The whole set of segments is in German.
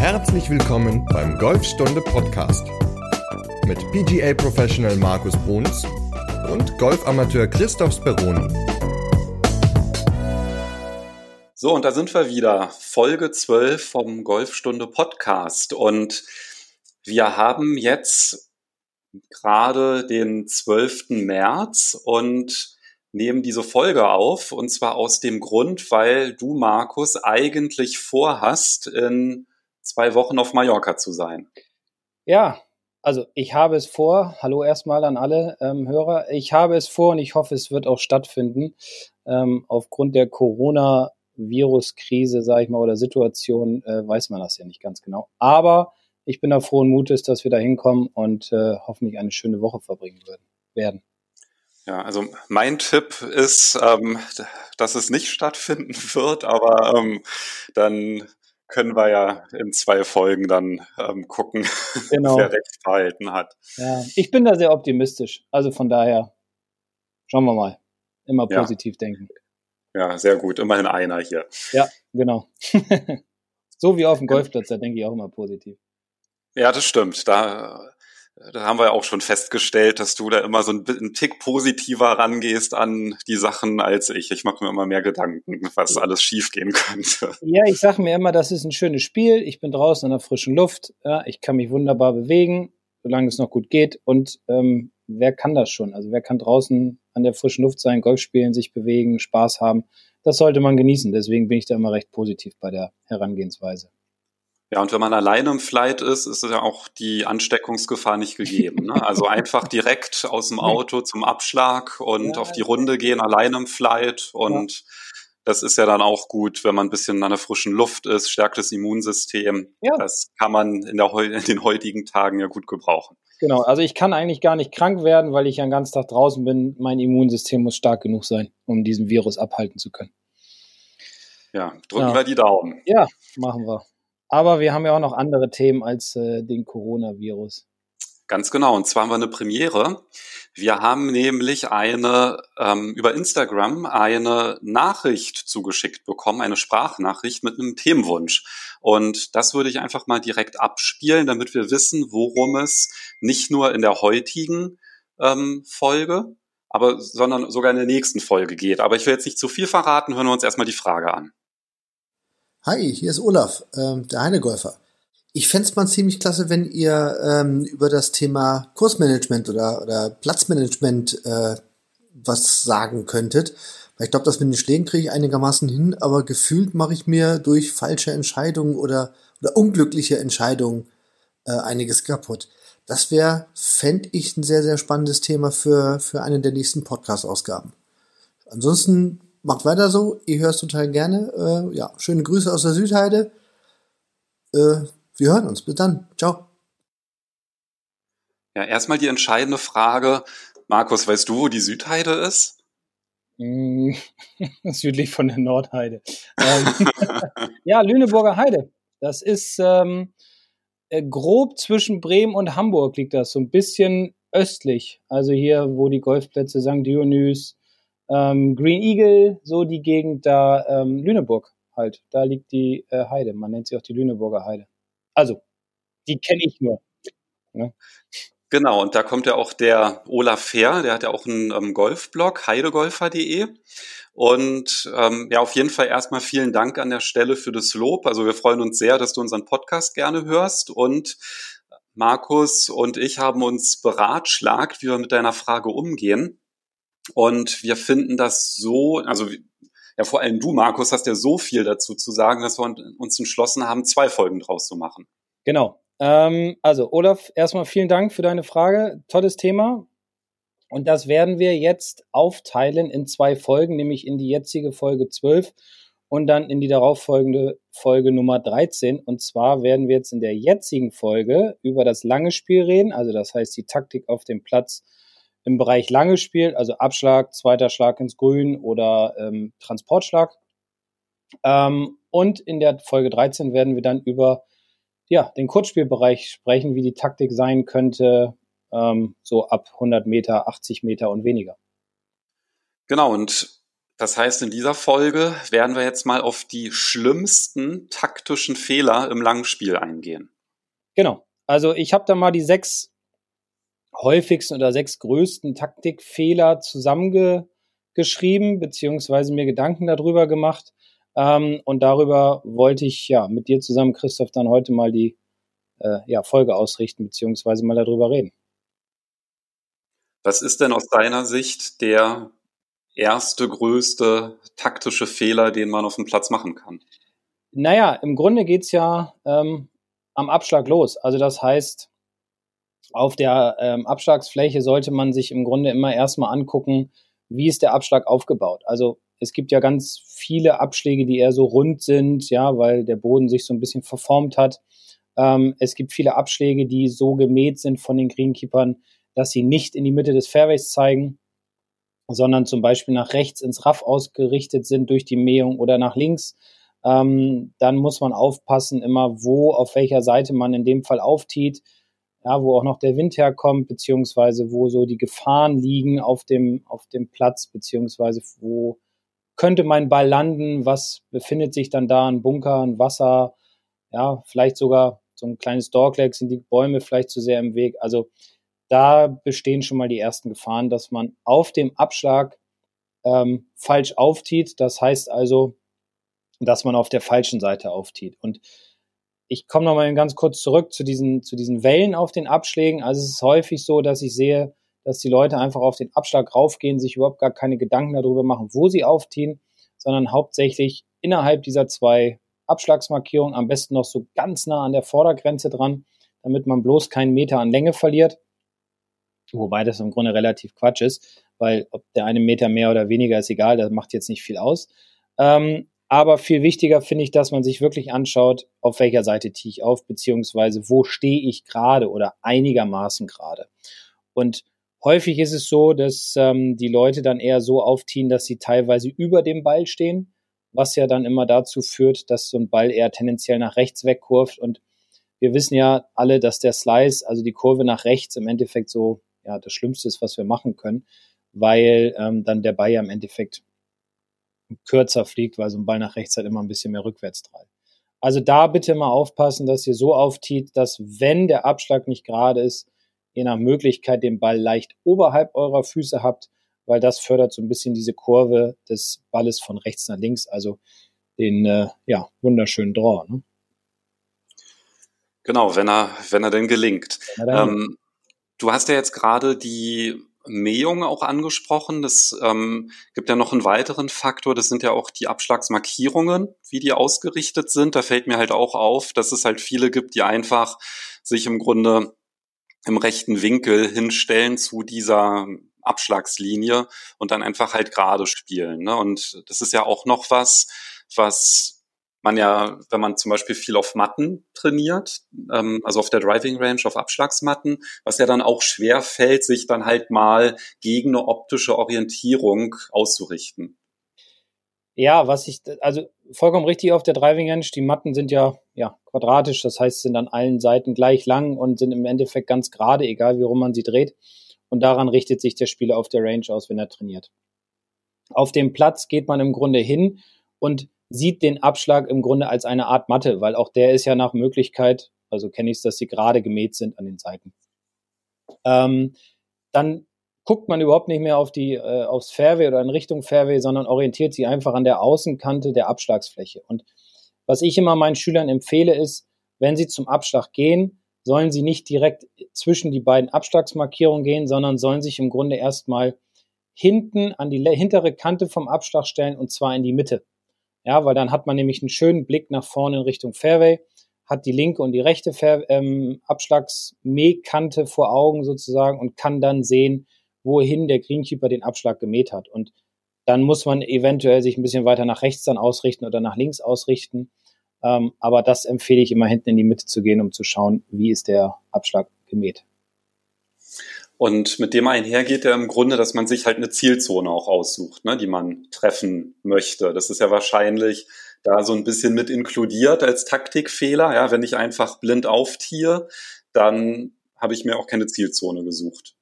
Herzlich willkommen beim Golfstunde Podcast mit PGA Professional Markus Bruns und Golfamateur Christoph Speroni. So, und da sind wir wieder. Folge 12 vom Golfstunde Podcast. Und wir haben jetzt gerade den 12. März und nehmen diese Folge auf. Und zwar aus dem Grund, weil du, Markus, eigentlich vorhast, in zwei Wochen auf Mallorca zu sein. Ja, also ich habe es vor. Hallo erstmal an alle ähm, Hörer. Ich habe es vor und ich hoffe, es wird auch stattfinden. Ähm, aufgrund der Corona-Virus-Krise, sage ich mal, oder Situation, äh, weiß man das ja nicht ganz genau. Aber ich bin da frohen Mutes, dass wir da hinkommen und äh, hoffentlich eine schöne Woche verbringen werden. Ja, also mein Tipp ist, ähm, dass es nicht stattfinden wird, aber ähm, dann können wir ja in zwei Folgen dann ähm, gucken, genau. wer recht verhalten hat. Ja, ich bin da sehr optimistisch. Also von daher schauen wir mal. Immer positiv ja. denken. Ja, sehr gut. Immerhin einer hier. Ja, genau. so wie auf dem Golfplatz, da denke ich auch immer positiv. Ja, das stimmt. Da da haben wir ja auch schon festgestellt, dass du da immer so ein, Tick positiver rangehst an die Sachen als ich. Ich mache mir immer mehr Gedanken, was alles schiefgehen könnte. Ja, ich sage mir immer, das ist ein schönes Spiel. Ich bin draußen in der frischen Luft. Ja, ich kann mich wunderbar bewegen, solange es noch gut geht. Und ähm, wer kann das schon? Also wer kann draußen an der frischen Luft sein, Golf spielen, sich bewegen, Spaß haben? Das sollte man genießen. Deswegen bin ich da immer recht positiv bei der Herangehensweise. Ja, und wenn man alleine im Flight ist, ist ja auch die Ansteckungsgefahr nicht gegeben. Ne? Also einfach direkt aus dem Auto zum Abschlag und ja, auf die Runde gehen, alleine im Flight. Und ja. das ist ja dann auch gut, wenn man ein bisschen an der frischen Luft ist, stärkt das Immunsystem. Ja. Das kann man in, der, in den heutigen Tagen ja gut gebrauchen. Genau, also ich kann eigentlich gar nicht krank werden, weil ich ja den ganzen Tag draußen bin. Mein Immunsystem muss stark genug sein, um diesen Virus abhalten zu können. Ja, drücken wir die Daumen. Ja, machen wir. Aber wir haben ja auch noch andere Themen als äh, den Coronavirus. Ganz genau. Und zwar haben wir eine Premiere. Wir haben nämlich eine ähm, über Instagram eine Nachricht zugeschickt bekommen, eine Sprachnachricht mit einem Themenwunsch. Und das würde ich einfach mal direkt abspielen, damit wir wissen, worum es nicht nur in der heutigen ähm, Folge, aber sondern sogar in der nächsten Folge geht. Aber ich will jetzt nicht zu viel verraten. Hören wir uns erstmal die Frage an. Hi, hier ist Olaf, ähm, der Heinegolfer. Ich fände mal ziemlich klasse, wenn ihr ähm, über das Thema Kursmanagement oder, oder Platzmanagement äh, was sagen könntet. Weil ich glaube, das mit den Schlägen kriege ich einigermaßen hin, aber gefühlt mache ich mir durch falsche Entscheidungen oder, oder unglückliche Entscheidungen äh, einiges kaputt. Das wäre, fände ich, ein sehr, sehr spannendes Thema für, für eine der nächsten Podcast-Ausgaben. Ansonsten macht weiter so. Ich höre es total gerne. Äh, ja, schöne Grüße aus der Südheide. Äh, wir hören uns. Bis dann. Ciao. Ja, erstmal die entscheidende Frage. Markus, weißt du, wo die Südheide ist? Mm, südlich von der Nordheide. Ähm, ja, Lüneburger Heide. Das ist ähm, äh, grob zwischen Bremen und Hamburg liegt das, so ein bisschen östlich. Also hier, wo die Golfplätze St. Dionys, ähm, Green Eagle, so die Gegend da, ähm, Lüneburg halt. Da liegt die äh, Heide. Man nennt sie auch die Lüneburger Heide. Also, die kenne ich nur. Ne? Genau, und da kommt ja auch der Olaf Fair, der hat ja auch einen ähm, Golfblog, heidegolfer.de. Und ähm, ja, auf jeden Fall erstmal vielen Dank an der Stelle für das Lob. Also wir freuen uns sehr, dass du unseren Podcast gerne hörst. Und Markus und ich haben uns beratschlagt, wie wir mit deiner Frage umgehen. Und wir finden das so, also ja, vor allem du, Markus, hast ja so viel dazu zu sagen, dass wir uns entschlossen haben, zwei Folgen draus zu machen. Genau. Ähm, also, Olaf, erstmal vielen Dank für deine Frage. Tolles Thema. Und das werden wir jetzt aufteilen in zwei Folgen, nämlich in die jetzige Folge 12 und dann in die darauffolgende Folge Nummer 13. Und zwar werden wir jetzt in der jetzigen Folge über das lange Spiel reden, also das heißt die Taktik auf dem Platz im Bereich lange Spiel, also Abschlag, zweiter Schlag ins Grün oder ähm, Transportschlag. Ähm, und in der Folge 13 werden wir dann über ja, den Kurzspielbereich sprechen, wie die Taktik sein könnte, ähm, so ab 100 Meter, 80 Meter und weniger. Genau, und Das heißt, in dieser Folge werden wir jetzt mal auf die schlimmsten taktischen Fehler im Langspiel eingehen. Genau. Also ich habe da mal die sechs häufigsten oder sechs größten Taktikfehler zusammengeschrieben, beziehungsweise mir Gedanken darüber gemacht. Ähm, und darüber wollte ich ja mit dir zusammen, Christoph, dann heute mal die äh, ja, Folge ausrichten, beziehungsweise mal darüber reden. Was ist denn aus deiner Sicht der erste größte taktische Fehler, den man auf dem Platz machen kann? Naja, im Grunde geht's ja ähm, am Abschlag los. Also das heißt, auf der ähm, Abschlagsfläche sollte man sich im Grunde immer erstmal angucken, wie ist der Abschlag aufgebaut. Also es gibt ja ganz viele Abschläge, die eher so rund sind, ja, weil der Boden sich so ein bisschen verformt hat. Ähm, es gibt viele Abschläge, die so gemäht sind von den Greenkeepern, dass sie nicht in die Mitte des Fairways zeigen sondern zum Beispiel nach rechts ins Raff ausgerichtet sind durch die Mähung oder nach links, ähm, dann muss man aufpassen, immer wo, auf welcher Seite man in dem Fall auftiet, ja, wo auch noch der Wind herkommt, beziehungsweise wo so die Gefahren liegen auf dem, auf dem Platz, beziehungsweise wo könnte mein Ball landen, was befindet sich dann da, ein Bunker, ein Wasser, ja, vielleicht sogar so ein kleines Dogleg, sind die Bäume vielleicht zu sehr im Weg. Also da bestehen schon mal die ersten Gefahren, dass man auf dem Abschlag ähm, falsch auftiet. Das heißt also, dass man auf der falschen Seite auftiet. Und ich komme noch mal ganz kurz zurück zu diesen, zu diesen Wellen auf den Abschlägen. Also es ist häufig so, dass ich sehe, dass die Leute einfach auf den Abschlag raufgehen, sich überhaupt gar keine Gedanken darüber machen, wo sie aufziehen, sondern hauptsächlich innerhalb dieser zwei Abschlagsmarkierungen, am besten noch so ganz nah an der Vordergrenze dran, damit man bloß keinen Meter an Länge verliert. Wobei das im Grunde relativ Quatsch ist, weil ob der eine Meter mehr oder weniger ist egal, das macht jetzt nicht viel aus. Ähm, aber viel wichtiger finde ich, dass man sich wirklich anschaut, auf welcher Seite tiehe ich auf, beziehungsweise wo stehe ich gerade oder einigermaßen gerade. Und häufig ist es so, dass ähm, die Leute dann eher so aufziehen, dass sie teilweise über dem Ball stehen, was ja dann immer dazu führt, dass so ein Ball eher tendenziell nach rechts wegkurft. Und wir wissen ja alle, dass der Slice, also die Kurve nach rechts, im Endeffekt so ja das Schlimmste ist, was wir machen können, weil ähm, dann der Ball ja im Endeffekt kürzer fliegt, weil so ein Ball nach rechts halt immer ein bisschen mehr rückwärts treibt. Also da bitte mal aufpassen, dass ihr so auftiet, dass wenn der Abschlag nicht gerade ist, ihr nach Möglichkeit den Ball leicht oberhalb eurer Füße habt, weil das fördert so ein bisschen diese Kurve des Balles von rechts nach links, also den äh, ja wunderschönen Draw. Ne? Genau, wenn er wenn er denn gelingt. Ähm, Du hast ja jetzt gerade die Mähung auch angesprochen. Das ähm, gibt ja noch einen weiteren Faktor. Das sind ja auch die Abschlagsmarkierungen, wie die ausgerichtet sind. Da fällt mir halt auch auf, dass es halt viele gibt, die einfach sich im Grunde im rechten Winkel hinstellen zu dieser Abschlagslinie und dann einfach halt gerade spielen. Ne? Und das ist ja auch noch was, was man ja, wenn man zum Beispiel viel auf Matten trainiert, ähm, also auf der Driving Range, auf Abschlagsmatten, was ja dann auch schwer fällt, sich dann halt mal gegen eine optische Orientierung auszurichten. Ja, was ich, also vollkommen richtig auf der Driving Range, die Matten sind ja, ja quadratisch, das heißt, sind an allen Seiten gleich lang und sind im Endeffekt ganz gerade, egal wie rum man sie dreht. Und daran richtet sich der Spieler auf der Range aus, wenn er trainiert. Auf dem Platz geht man im Grunde hin und sieht den Abschlag im Grunde als eine Art Matte, weil auch der ist ja nach Möglichkeit, also kenne ich es, dass sie gerade gemäht sind an den Seiten. Ähm, dann guckt man überhaupt nicht mehr auf die, äh, aufs Fairway oder in Richtung Fairway, sondern orientiert sich einfach an der Außenkante der Abschlagsfläche. Und was ich immer meinen Schülern empfehle, ist, wenn sie zum Abschlag gehen, sollen sie nicht direkt zwischen die beiden Abschlagsmarkierungen gehen, sondern sollen sich im Grunde erstmal hinten an die hintere Kante vom Abschlag stellen und zwar in die Mitte. Ja, weil dann hat man nämlich einen schönen Blick nach vorne in Richtung Fairway, hat die linke und die rechte Fair ähm, Abschlagsmähkante vor Augen sozusagen und kann dann sehen, wohin der Greenkeeper den Abschlag gemäht hat. Und dann muss man eventuell sich ein bisschen weiter nach rechts dann ausrichten oder nach links ausrichten. Ähm, aber das empfehle ich immer hinten in die Mitte zu gehen, um zu schauen, wie ist der Abschlag gemäht. Und mit dem einhergeht ja im Grunde, dass man sich halt eine Zielzone auch aussucht, ne, die man treffen möchte. Das ist ja wahrscheinlich da so ein bisschen mit inkludiert als Taktikfehler. Ja, wenn ich einfach blind auftiere, dann habe ich mir auch keine Zielzone gesucht.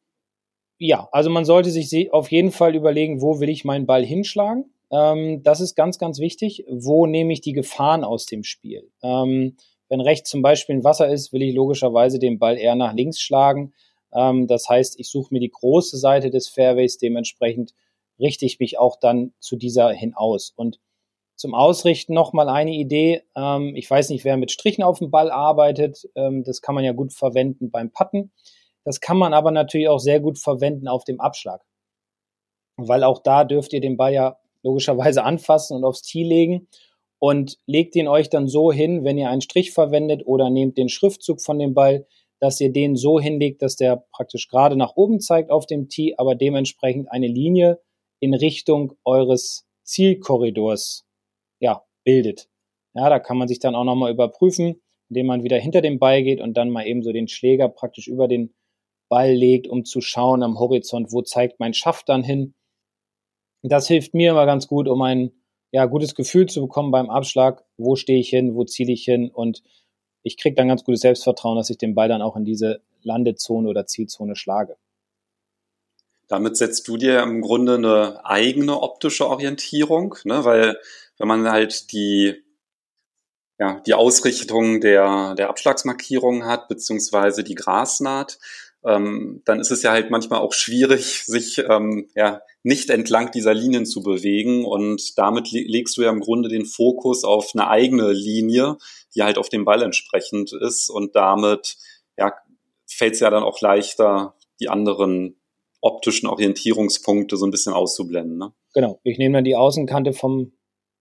Ja, also man sollte sich auf jeden Fall überlegen, wo will ich meinen Ball hinschlagen. Ähm, das ist ganz, ganz wichtig. Wo nehme ich die Gefahren aus dem Spiel? Ähm, wenn rechts zum Beispiel ein Wasser ist, will ich logischerweise den Ball eher nach links schlagen. Ähm, das heißt, ich suche mir die große Seite des Fairways, dementsprechend richte ich mich auch dann zu dieser hin aus. Und zum Ausrichten nochmal eine Idee. Ähm, ich weiß nicht, wer mit Strichen auf dem Ball arbeitet. Ähm, das kann man ja gut verwenden beim Putten. Das kann man aber natürlich auch sehr gut verwenden auf dem Abschlag. Weil auch da dürft ihr den Ball ja logischerweise anfassen und aufs Tee legen und legt ihn euch dann so hin, wenn ihr einen Strich verwendet oder nehmt den Schriftzug von dem Ball, dass ihr den so hinlegt, dass der praktisch gerade nach oben zeigt auf dem Tee, aber dementsprechend eine Linie in Richtung eures Zielkorridors ja, bildet. Ja, da kann man sich dann auch nochmal überprüfen, indem man wieder hinter dem Ball geht und dann mal eben so den Schläger praktisch über den Ball legt, um zu schauen am Horizont, wo zeigt mein Schaft dann hin. Das hilft mir immer ganz gut, um ein ja, gutes Gefühl zu bekommen beim Abschlag, wo stehe ich hin, wo ziele ich hin und ich kriege dann ganz gutes Selbstvertrauen, dass ich den Ball dann auch in diese Landezone oder Zielzone schlage. Damit setzt du dir im Grunde eine eigene optische Orientierung, ne? weil wenn man halt die ja, die Ausrichtung der, der Abschlagsmarkierung hat, beziehungsweise die Grasnaht, ähm, dann ist es ja halt manchmal auch schwierig, sich ähm, ja nicht entlang dieser Linien zu bewegen. Und damit legst du ja im Grunde den Fokus auf eine eigene Linie, die halt auf dem Ball entsprechend ist. Und damit ja, fällt es ja dann auch leichter, die anderen optischen Orientierungspunkte so ein bisschen auszublenden. Ne? Genau, ich nehme dann die Außenkante vom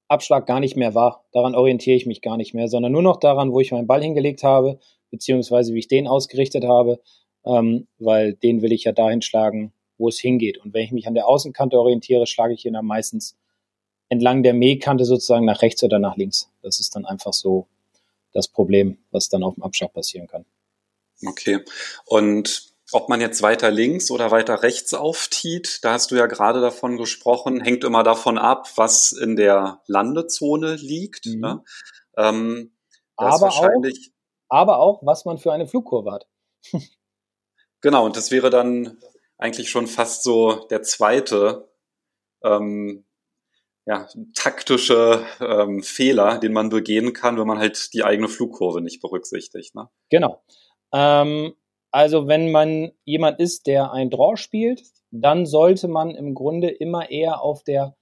Abschlag gar nicht mehr wahr. Daran orientiere ich mich gar nicht mehr, sondern nur noch daran, wo ich meinen Ball hingelegt habe, beziehungsweise wie ich den ausgerichtet habe ähm, weil den will ich ja dahin schlagen, wo es hingeht. Und wenn ich mich an der Außenkante orientiere, schlage ich ihn dann meistens entlang der Mähkante sozusagen nach rechts oder nach links. Das ist dann einfach so das Problem, was dann auf dem Abschlag passieren kann. Okay. Und ob man jetzt weiter links oder weiter rechts auftiet, da hast du ja gerade davon gesprochen, hängt immer davon ab, was in der Landezone liegt. Mhm. Ne? Ähm, aber, auch, aber auch, was man für eine Flugkurve hat. Genau, und das wäre dann eigentlich schon fast so der zweite ähm, ja, taktische ähm, Fehler, den man begehen kann, wenn man halt die eigene Flugkurve nicht berücksichtigt. Ne? Genau. Ähm, also wenn man jemand ist, der ein Draw spielt, dann sollte man im Grunde immer eher auf der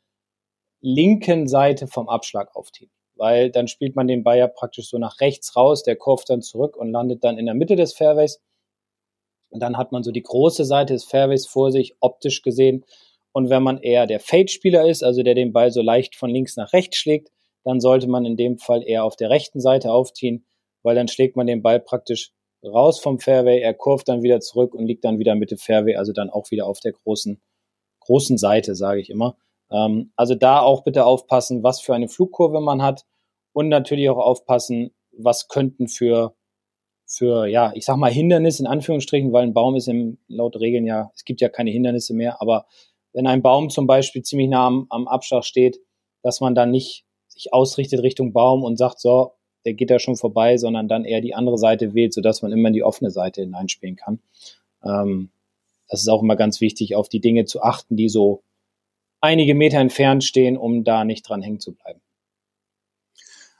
linken Seite vom Abschlag aufziehen. Weil dann spielt man den Ball praktisch so nach rechts raus, der kurft dann zurück und landet dann in der Mitte des Fairways. Und dann hat man so die große Seite des Fairways vor sich, optisch gesehen. Und wenn man eher der Fade-Spieler ist, also der den Ball so leicht von links nach rechts schlägt, dann sollte man in dem Fall eher auf der rechten Seite aufziehen, weil dann schlägt man den Ball praktisch raus vom Fairway, er kurft dann wieder zurück und liegt dann wieder Mitte Fairway, also dann auch wieder auf der großen, großen Seite, sage ich immer. Ähm, also da auch bitte aufpassen, was für eine Flugkurve man hat und natürlich auch aufpassen, was könnten für für, ja, ich sag mal Hindernis in Anführungsstrichen, weil ein Baum ist im, laut Regeln ja, es gibt ja keine Hindernisse mehr, aber wenn ein Baum zum Beispiel ziemlich nah am, am Abschlag steht, dass man dann nicht sich ausrichtet Richtung Baum und sagt, so, der geht da schon vorbei, sondern dann eher die andere Seite wählt, sodass man immer in die offene Seite hineinspielen kann. Ähm, das ist auch immer ganz wichtig, auf die Dinge zu achten, die so einige Meter entfernt stehen, um da nicht dran hängen zu bleiben.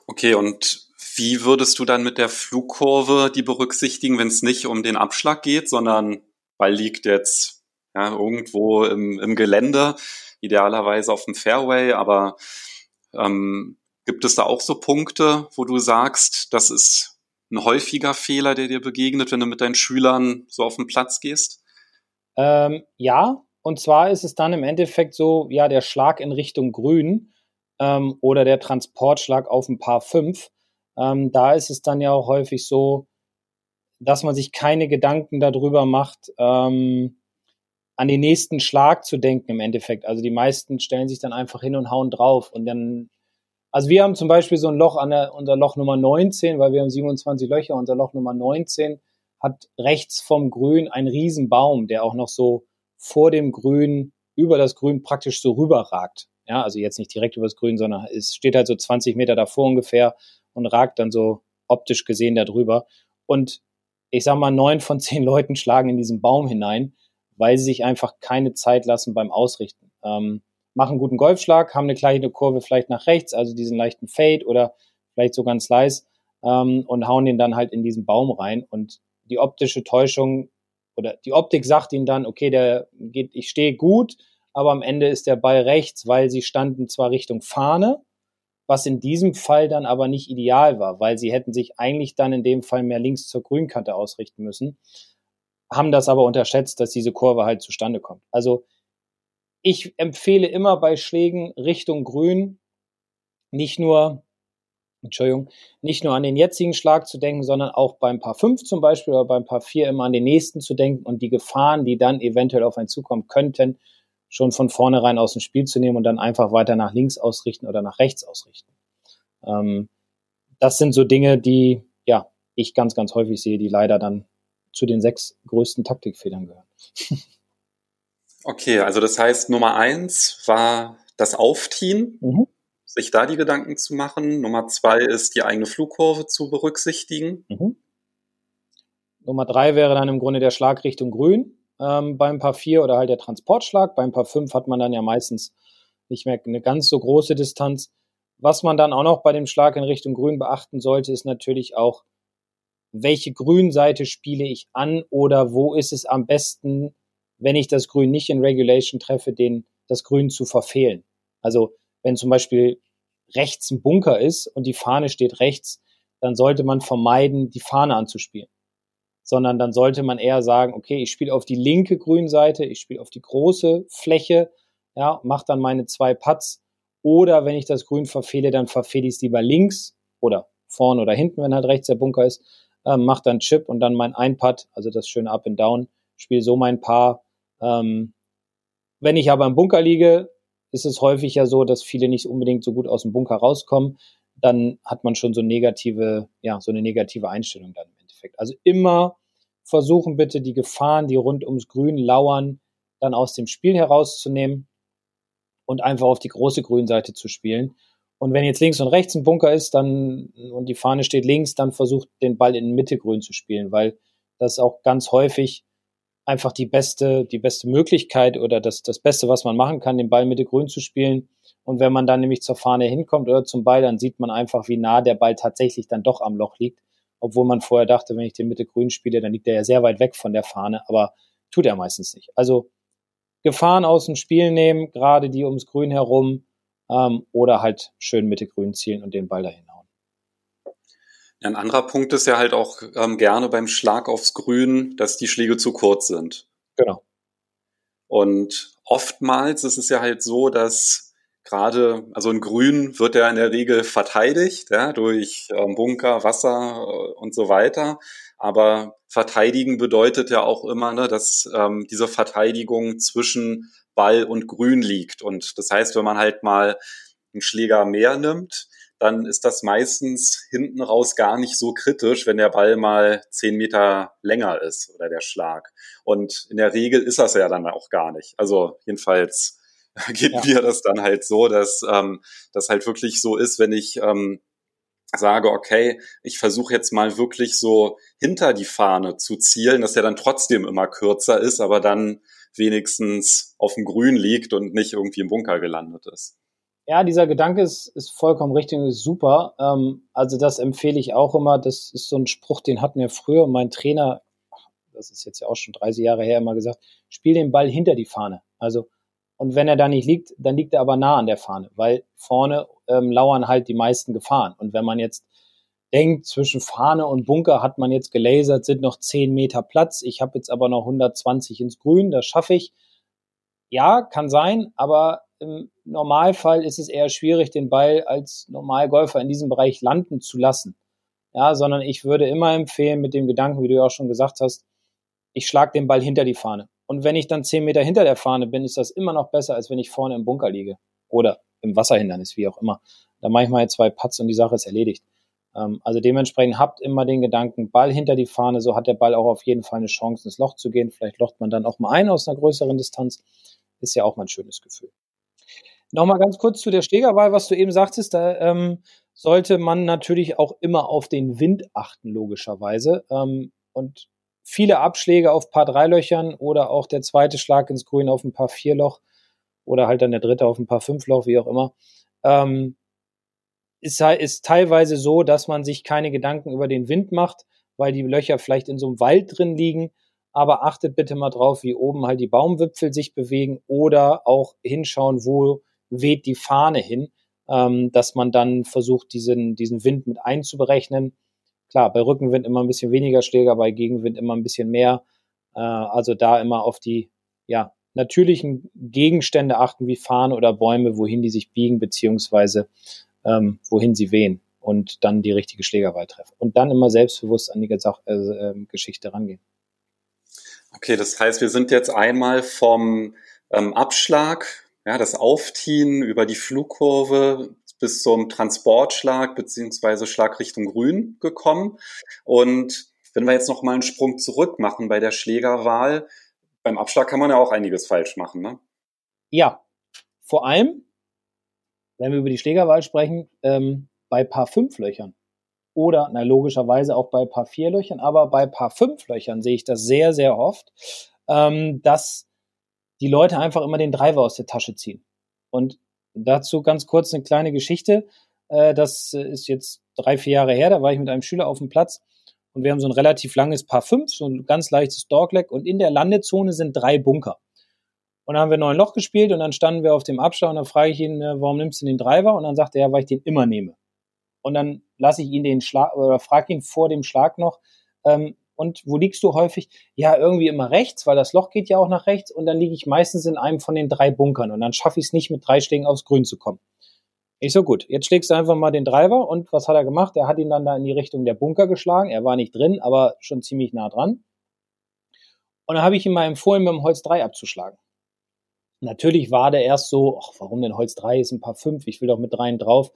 Okay, und wie würdest du dann mit der Flugkurve die berücksichtigen, wenn es nicht um den Abschlag geht, sondern Ball liegt jetzt ja, irgendwo im, im Gelände, idealerweise auf dem Fairway, aber ähm, gibt es da auch so Punkte, wo du sagst, das ist ein häufiger Fehler, der dir begegnet, wenn du mit deinen Schülern so auf den Platz gehst? Ähm, ja, und zwar ist es dann im Endeffekt so, ja, der Schlag in Richtung Grün ähm, oder der Transportschlag auf ein Paar 5. Ähm, da ist es dann ja auch häufig so, dass man sich keine Gedanken darüber macht, ähm, an den nächsten Schlag zu denken im Endeffekt. Also die meisten stellen sich dann einfach hin und hauen drauf und dann, also wir haben zum Beispiel so ein Loch an der, unser Loch Nummer 19, weil wir haben 27 Löcher, unser Loch Nummer 19 hat rechts vom Grün einen riesen Baum, der auch noch so vor dem Grün, über das Grün praktisch so rüberragt. Ja, also jetzt nicht direkt über das Grün, sondern es steht halt so 20 Meter davor ungefähr und ragt dann so optisch gesehen da drüber. Und ich sag mal, neun von zehn Leuten schlagen in diesen Baum hinein, weil sie sich einfach keine Zeit lassen beim Ausrichten. Ähm, machen einen guten Golfschlag, haben eine kleine Kurve vielleicht nach rechts, also diesen leichten Fade oder vielleicht sogar einen Slice ähm, und hauen den dann halt in diesen Baum rein. Und die optische Täuschung oder die Optik sagt ihnen dann, okay, der geht, ich stehe gut, aber am Ende ist der Ball rechts, weil sie standen zwar Richtung Fahne, was in diesem Fall dann aber nicht ideal war, weil sie hätten sich eigentlich dann in dem Fall mehr links zur Grünkante ausrichten müssen, haben das aber unterschätzt, dass diese Kurve halt zustande kommt. Also ich empfehle immer bei Schlägen Richtung Grün nicht nur, Entschuldigung, nicht nur an den jetzigen Schlag zu denken, sondern auch beim Paar 5 zum Beispiel oder beim Paar 4 immer an den nächsten zu denken und die Gefahren, die dann eventuell auf einen zukommen könnten, schon von vornherein aus dem Spiel zu nehmen und dann einfach weiter nach links ausrichten oder nach rechts ausrichten. Ähm, das sind so Dinge, die ja ich ganz, ganz häufig sehe, die leider dann zu den sechs größten Taktikfehlern gehören. Okay, also das heißt, Nummer eins war das Aufziehen, mhm. sich da die Gedanken zu machen. Nummer zwei ist, die eigene Flugkurve zu berücksichtigen. Mhm. Nummer drei wäre dann im Grunde der Schlag Richtung Grün ähm, beim Paar 4 oder halt der Transportschlag. Beim Paar 5 hat man dann ja meistens nicht mehr eine ganz so große Distanz. Was man dann auch noch bei dem Schlag in Richtung Grün beachten sollte, ist natürlich auch, welche Grünseite spiele ich an oder wo ist es am besten, wenn ich das Grün nicht in Regulation treffe, den, das Grün zu verfehlen. Also wenn zum Beispiel rechts ein Bunker ist und die Fahne steht rechts, dann sollte man vermeiden, die Fahne anzuspielen sondern dann sollte man eher sagen, okay, ich spiele auf die linke Grünseite, ich spiele auf die große Fläche, ja, mache dann meine zwei Putts. Oder wenn ich das Grün verfehle, dann verfehle ich es lieber links oder vorne oder hinten, wenn halt rechts der Bunker ist, ähm, mache dann Chip und dann mein Ein-Putt, also das schöne Up and Down, spiele so mein Paar. Ähm, wenn ich aber im Bunker liege, ist es häufig ja so, dass viele nicht unbedingt so gut aus dem Bunker rauskommen. Dann hat man schon so negative, ja, so eine negative Einstellung dann Endeffekt. Also immer versuchen bitte die Gefahren, die rund ums Grün lauern, dann aus dem Spiel herauszunehmen und einfach auf die große Grünseite zu spielen. Und wenn jetzt links und rechts ein Bunker ist, dann und die Fahne steht links, dann versucht den Ball in Mitte grün zu spielen, weil das auch ganz häufig einfach die beste, die beste Möglichkeit oder das, das Beste, was man machen kann, den Ball Mitte grün zu spielen. Und wenn man dann nämlich zur Fahne hinkommt oder zum Ball, dann sieht man einfach, wie nah der Ball tatsächlich dann doch am Loch liegt obwohl man vorher dachte, wenn ich den Mitte grün spiele, dann liegt er ja sehr weit weg von der Fahne, aber tut er meistens nicht. Also Gefahren aus dem Spiel nehmen, gerade die ums Grün herum, ähm, oder halt schön Mitte grün zielen und den Ball dahin hauen. Ein anderer Punkt ist ja halt auch ähm, gerne beim Schlag aufs Grün, dass die Schläge zu kurz sind. Genau. Und oftmals ist es ja halt so, dass gerade, also in Grün wird er in der Regel verteidigt, ja, durch ähm, Bunker, Wasser äh, und so weiter. Aber verteidigen bedeutet ja auch immer, ne, dass ähm, diese Verteidigung zwischen Ball und Grün liegt. Und das heißt, wenn man halt mal einen Schläger mehr nimmt, dann ist das meistens hinten raus gar nicht so kritisch, wenn der Ball mal zehn Meter länger ist oder der Schlag. Und in der Regel ist das ja dann auch gar nicht. Also jedenfalls geht ja. mir das dann halt so, dass ähm, das halt wirklich so ist, wenn ich ähm, sage, okay, ich versuche jetzt mal wirklich so hinter die Fahne zu zielen, dass er dann trotzdem immer kürzer ist, aber dann wenigstens auf dem Grün liegt und nicht irgendwie im Bunker gelandet ist. Ja, dieser Gedanke ist, ist vollkommen richtig und ist super. Ähm, also das empfehle ich auch immer. Das ist so ein Spruch, den hat mir früher mein Trainer, das ist jetzt ja auch schon 30 Jahre her, immer gesagt, spiel den Ball hinter die Fahne. Also und wenn er da nicht liegt, dann liegt er aber nah an der Fahne, weil vorne ähm, lauern halt die meisten Gefahren. Und wenn man jetzt denkt, zwischen Fahne und Bunker hat man jetzt gelasert, sind noch 10 Meter Platz. Ich habe jetzt aber noch 120 ins Grün, das schaffe ich. Ja, kann sein, aber im Normalfall ist es eher schwierig, den Ball als Normalgolfer in diesem Bereich landen zu lassen. Ja, sondern ich würde immer empfehlen, mit dem Gedanken, wie du ja auch schon gesagt hast, ich schlage den Ball hinter die Fahne. Und wenn ich dann zehn Meter hinter der Fahne bin, ist das immer noch besser, als wenn ich vorne im Bunker liege. Oder im Wasserhindernis, wie auch immer. Da mache ich mal zwei Putts und die Sache ist erledigt. Ähm, also dementsprechend habt immer den Gedanken, Ball hinter die Fahne, so hat der Ball auch auf jeden Fall eine Chance, ins Loch zu gehen. Vielleicht locht man dann auch mal ein aus einer größeren Distanz. Ist ja auch mal ein schönes Gefühl. Nochmal ganz kurz zu der Schlägerwahl, was du eben sagtest, da ähm, sollte man natürlich auch immer auf den Wind achten, logischerweise. Ähm, und viele Abschläge auf Paar 3 Löchern oder auch der zweite Schlag ins Grün auf ein Paar 4 Loch oder halt dann der dritte auf ein paar Fünfloch, wie auch immer. Ähm, ist, ist teilweise so, dass man sich keine Gedanken über den Wind macht, weil die Löcher vielleicht in so einem Wald drin liegen. Aber achtet bitte mal drauf, wie oben halt die Baumwipfel sich bewegen oder auch hinschauen, wo weht die Fahne hin, ähm, dass man dann versucht, diesen, diesen Wind mit einzuberechnen. Klar, bei Rückenwind immer ein bisschen weniger Schläger, bei Gegenwind immer ein bisschen mehr. Äh, also da immer auf die ja, natürlichen Gegenstände achten, wie Fahnen oder Bäume, wohin die sich biegen, beziehungsweise ähm, wohin sie wehen und dann die richtige Schlägerwahl treffen. Und dann immer selbstbewusst an die Gesach äh, äh, Geschichte rangehen. Okay, das heißt, wir sind jetzt einmal vom ähm, Abschlag, ja, das Aufziehen über die Flugkurve bis zum Transportschlag beziehungsweise Schlag Richtung Grün gekommen. Und wenn wir jetzt noch mal einen Sprung zurück machen bei der Schlägerwahl, beim Abschlag kann man ja auch einiges falsch machen, ne? Ja, vor allem, wenn wir über die Schlägerwahl sprechen, ähm, bei Paar 5 Löchern. Oder, na, logischerweise auch bei Paar 4 Löchern, aber bei Paar 5 Löchern sehe ich das sehr, sehr oft, ähm, dass die Leute einfach immer den Driver aus der Tasche ziehen. Und dazu ganz kurz eine kleine Geschichte. Äh, das ist jetzt drei, vier Jahre her, da war ich mit einem Schüler auf dem Platz und wir haben so ein relativ langes Paar 5, so ein ganz leichtes Dogleg und in der Landezone sind drei Bunker. Und dann haben wir neun Loch gespielt und dann standen wir auf dem Abschlag und dann frage ich ihn, äh, warum nimmst du den Driver? Und dann sagt er, weil ich den immer nehme. Und dann lasse ich ihn den Schlag oder frage ihn vor dem Schlag noch, ähm, und wo liegst du häufig? Ja, irgendwie immer rechts, weil das Loch geht ja auch nach rechts und dann liege ich meistens in einem von den drei Bunkern und dann schaffe ich es nicht, mit drei Schlägen aufs Grün zu kommen. Ich so, gut, jetzt schlägst du einfach mal den Driver und was hat er gemacht? Er hat ihn dann da in die Richtung der Bunker geschlagen. Er war nicht drin, aber schon ziemlich nah dran. Und dann habe ich ihm mal empfohlen, mit dem Holz 3 abzuschlagen. Natürlich war der erst so, ach, warum denn Holz 3 ist ein paar 5, ich will doch mit dreien drauf.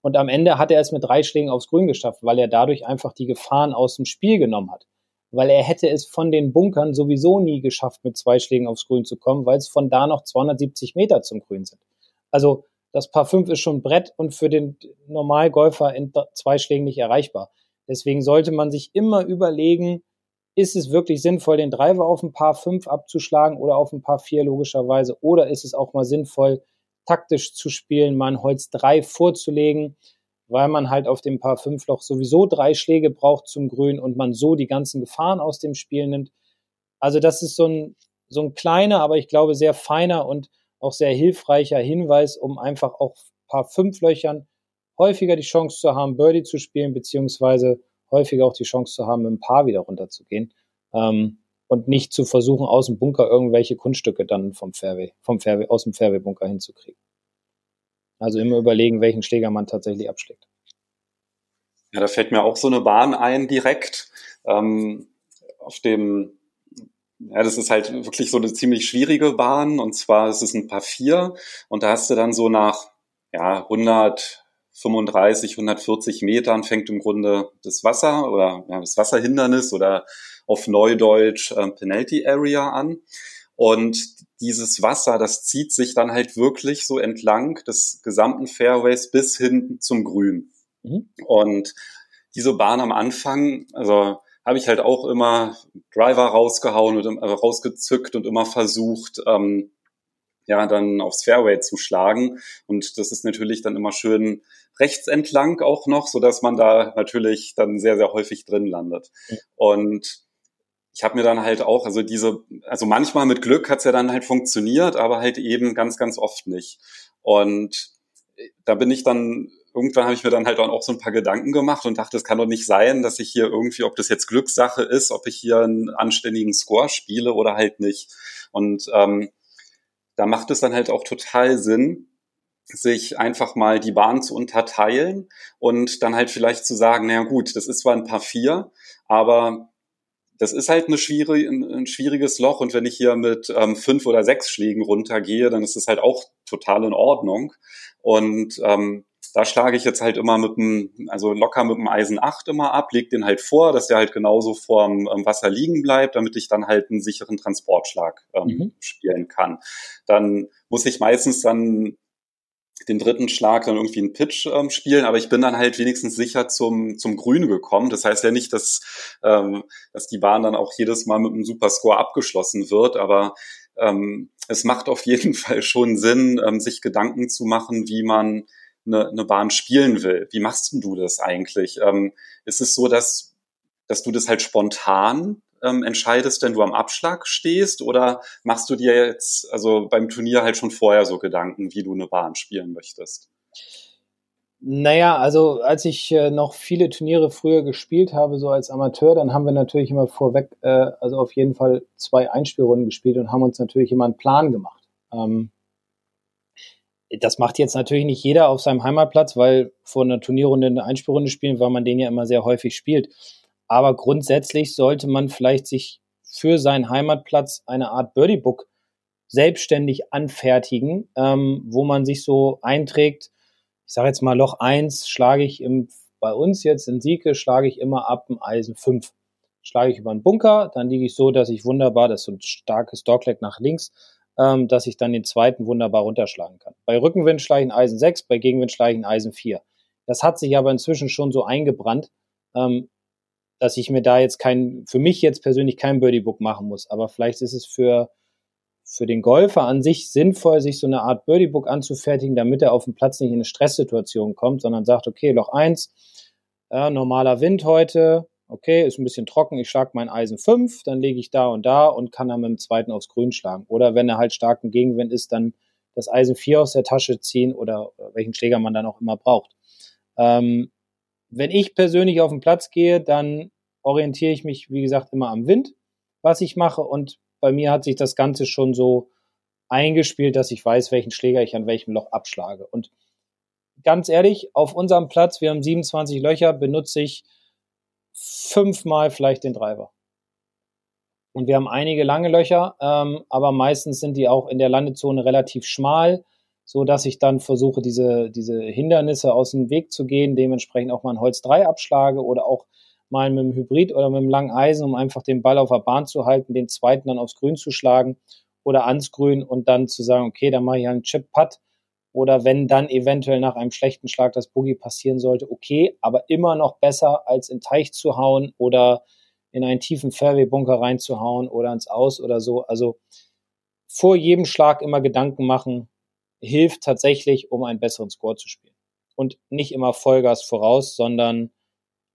Und am Ende hat er es mit drei Schlägen aufs Grün geschafft, weil er dadurch einfach die Gefahren aus dem Spiel genommen hat. Weil er hätte es von den Bunkern sowieso nie geschafft, mit zwei Schlägen aufs Grün zu kommen, weil es von da noch 270 Meter zum Grün sind. Also das Paar 5 ist schon Brett und für den Normalgolfer in zwei Schlägen nicht erreichbar. Deswegen sollte man sich immer überlegen, ist es wirklich sinnvoll, den Driver auf ein Paar 5 abzuschlagen oder auf ein Paar 4 logischerweise? Oder ist es auch mal sinnvoll, taktisch zu spielen, mal ein Holz 3 vorzulegen, weil man halt auf dem Paar 5 Loch sowieso drei Schläge braucht zum Grün und man so die ganzen Gefahren aus dem Spiel nimmt. Also das ist so ein, so ein kleiner, aber ich glaube sehr feiner und auch sehr hilfreicher Hinweis, um einfach auch paar Fünflöchern häufiger die Chance zu haben, Birdie zu spielen, beziehungsweise häufiger auch die Chance zu haben, mit ein Paar wieder runterzugehen. Ähm, und nicht zu versuchen, aus dem Bunker irgendwelche Kunststücke dann vom Fairway, vom Fairway, aus dem Fairway-Bunker hinzukriegen. Also immer überlegen, welchen Schläger man tatsächlich abschlägt. Ja, da fällt mir auch so eine Bahn ein direkt. Ähm, auf dem ja, das ist halt wirklich so eine ziemlich schwierige Bahn und zwar ist es ein Paar vier und da hast du dann so nach ja, 135, 140 Metern fängt im Grunde das Wasser oder ja, das Wasserhindernis oder auf Neudeutsch äh, Penalty Area an und dieses Wasser, das zieht sich dann halt wirklich so entlang des gesamten Fairways bis hin zum Grün. Mhm. Und diese Bahn am Anfang, also habe ich halt auch immer Driver rausgehauen und äh, rausgezückt und immer versucht, ähm, ja, dann aufs Fairway zu schlagen. Und das ist natürlich dann immer schön rechts entlang auch noch, so dass man da natürlich dann sehr, sehr häufig drin landet. Und ich habe mir dann halt auch, also diese, also manchmal mit Glück hat's ja dann halt funktioniert, aber halt eben ganz, ganz oft nicht. Und da bin ich dann irgendwann habe ich mir dann halt auch so ein paar Gedanken gemacht und dachte, es kann doch nicht sein, dass ich hier irgendwie, ob das jetzt Glückssache ist, ob ich hier einen anständigen Score spiele oder halt nicht. Und ähm, da macht es dann halt auch total Sinn, sich einfach mal die Bahn zu unterteilen und dann halt vielleicht zu sagen, naja gut, das ist zwar ein paar vier, aber das ist halt eine schwierige, ein, schwieriges Loch und wenn ich hier mit ähm, fünf oder sechs Schlägen runtergehe, dann ist es halt auch total in Ordnung. Und ähm, da schlage ich jetzt halt immer mit dem, also locker mit dem Eisen 8 immer ab, leg den halt vor, dass der halt genauso vorm ähm, Wasser liegen bleibt, damit ich dann halt einen sicheren Transportschlag ähm, mhm. spielen kann. Dann muss ich meistens dann den dritten Schlag dann irgendwie einen Pitch ähm, spielen, aber ich bin dann halt wenigstens sicher zum, zum Grün gekommen. Das heißt ja nicht, dass, ähm, dass die Bahn dann auch jedes Mal mit einem Superscore abgeschlossen wird, aber ähm, es macht auf jeden Fall schon Sinn, ähm, sich Gedanken zu machen, wie man eine, eine Bahn spielen will. Wie machst du das eigentlich? Ähm, ist es so, dass, dass du das halt spontan ähm, entscheidest, wenn du am Abschlag stehst? Oder machst du dir jetzt, also beim Turnier halt schon vorher so Gedanken, wie du eine Bahn spielen möchtest? Naja, also als ich äh, noch viele Turniere früher gespielt habe, so als Amateur, dann haben wir natürlich immer vorweg, äh, also auf jeden Fall zwei Einspielrunden gespielt und haben uns natürlich immer einen Plan gemacht. Ähm, das macht jetzt natürlich nicht jeder auf seinem Heimatplatz, weil vor einer Turnierrunde eine Einspielrunde spielen, weil man den ja immer sehr häufig spielt. Aber grundsätzlich sollte man vielleicht sich für seinen Heimatplatz eine Art Birdie Book selbstständig anfertigen, ähm, wo man sich so einträgt, ich sage jetzt mal Loch 1 schlage ich im, bei uns jetzt in Sieke, schlage ich immer ab dem Eisen 5. Schlage ich über einen Bunker, dann liege ich so, dass ich wunderbar, das ist so ein starkes Dogleg nach links, ähm, dass ich dann den zweiten wunderbar runterschlagen kann. Bei Rückenwind schlage ich ein Eisen 6, bei Gegenwind schlage ich ein Eisen 4. Das hat sich aber inzwischen schon so eingebrannt, ähm, dass ich mir da jetzt kein, für mich jetzt persönlich kein Birdie Book machen muss. Aber vielleicht ist es für für den Golfer an sich sinnvoll, sich so eine Art Birdie-Book anzufertigen, damit er auf dem Platz nicht in eine Stresssituation kommt, sondern sagt, okay, Loch 1, ja, normaler Wind heute, okay, ist ein bisschen trocken, ich schlage mein Eisen 5, dann lege ich da und da und kann dann mit dem zweiten aufs Grün schlagen. Oder wenn er halt starken Gegenwind ist, dann das Eisen 4 aus der Tasche ziehen oder welchen Schläger man dann auch immer braucht. Ähm, wenn ich persönlich auf den Platz gehe, dann orientiere ich mich, wie gesagt, immer am Wind, was ich mache und bei mir hat sich das Ganze schon so eingespielt, dass ich weiß, welchen Schläger ich an welchem Loch abschlage. Und ganz ehrlich, auf unserem Platz, wir haben 27 Löcher, benutze ich fünfmal vielleicht den Driver. Und wir haben einige lange Löcher, ähm, aber meistens sind die auch in der Landezone relativ schmal, so dass ich dann versuche, diese, diese Hindernisse aus dem Weg zu gehen, dementsprechend auch mal ein Holz 3 abschlage oder auch mal mit dem Hybrid oder mit dem langen Eisen, um einfach den Ball auf der Bahn zu halten, den zweiten dann aufs Grün zu schlagen oder ans Grün und dann zu sagen, okay, dann mache ich einen Chip-Putt oder wenn dann eventuell nach einem schlechten Schlag das Boogie passieren sollte, okay, aber immer noch besser als in Teich zu hauen oder in einen tiefen Fairway-Bunker reinzuhauen oder ins Aus oder so. Also vor jedem Schlag immer Gedanken machen, hilft tatsächlich, um einen besseren Score zu spielen. Und nicht immer Vollgas voraus, sondern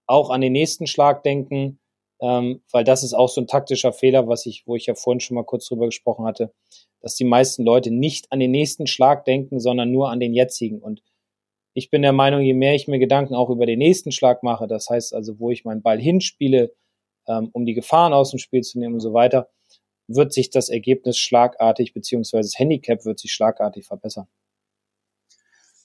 auch an den nächsten Schlag denken, ähm, weil das ist auch so ein taktischer Fehler, was ich, wo ich ja vorhin schon mal kurz drüber gesprochen hatte, dass die meisten Leute nicht an den nächsten Schlag denken, sondern nur an den jetzigen. Und ich bin der Meinung, je mehr ich mir Gedanken auch über den nächsten Schlag mache, das heißt also, wo ich meinen Ball hinspiele, ähm, um die Gefahren aus dem Spiel zu nehmen und so weiter, wird sich das Ergebnis schlagartig, beziehungsweise das Handicap wird sich schlagartig verbessern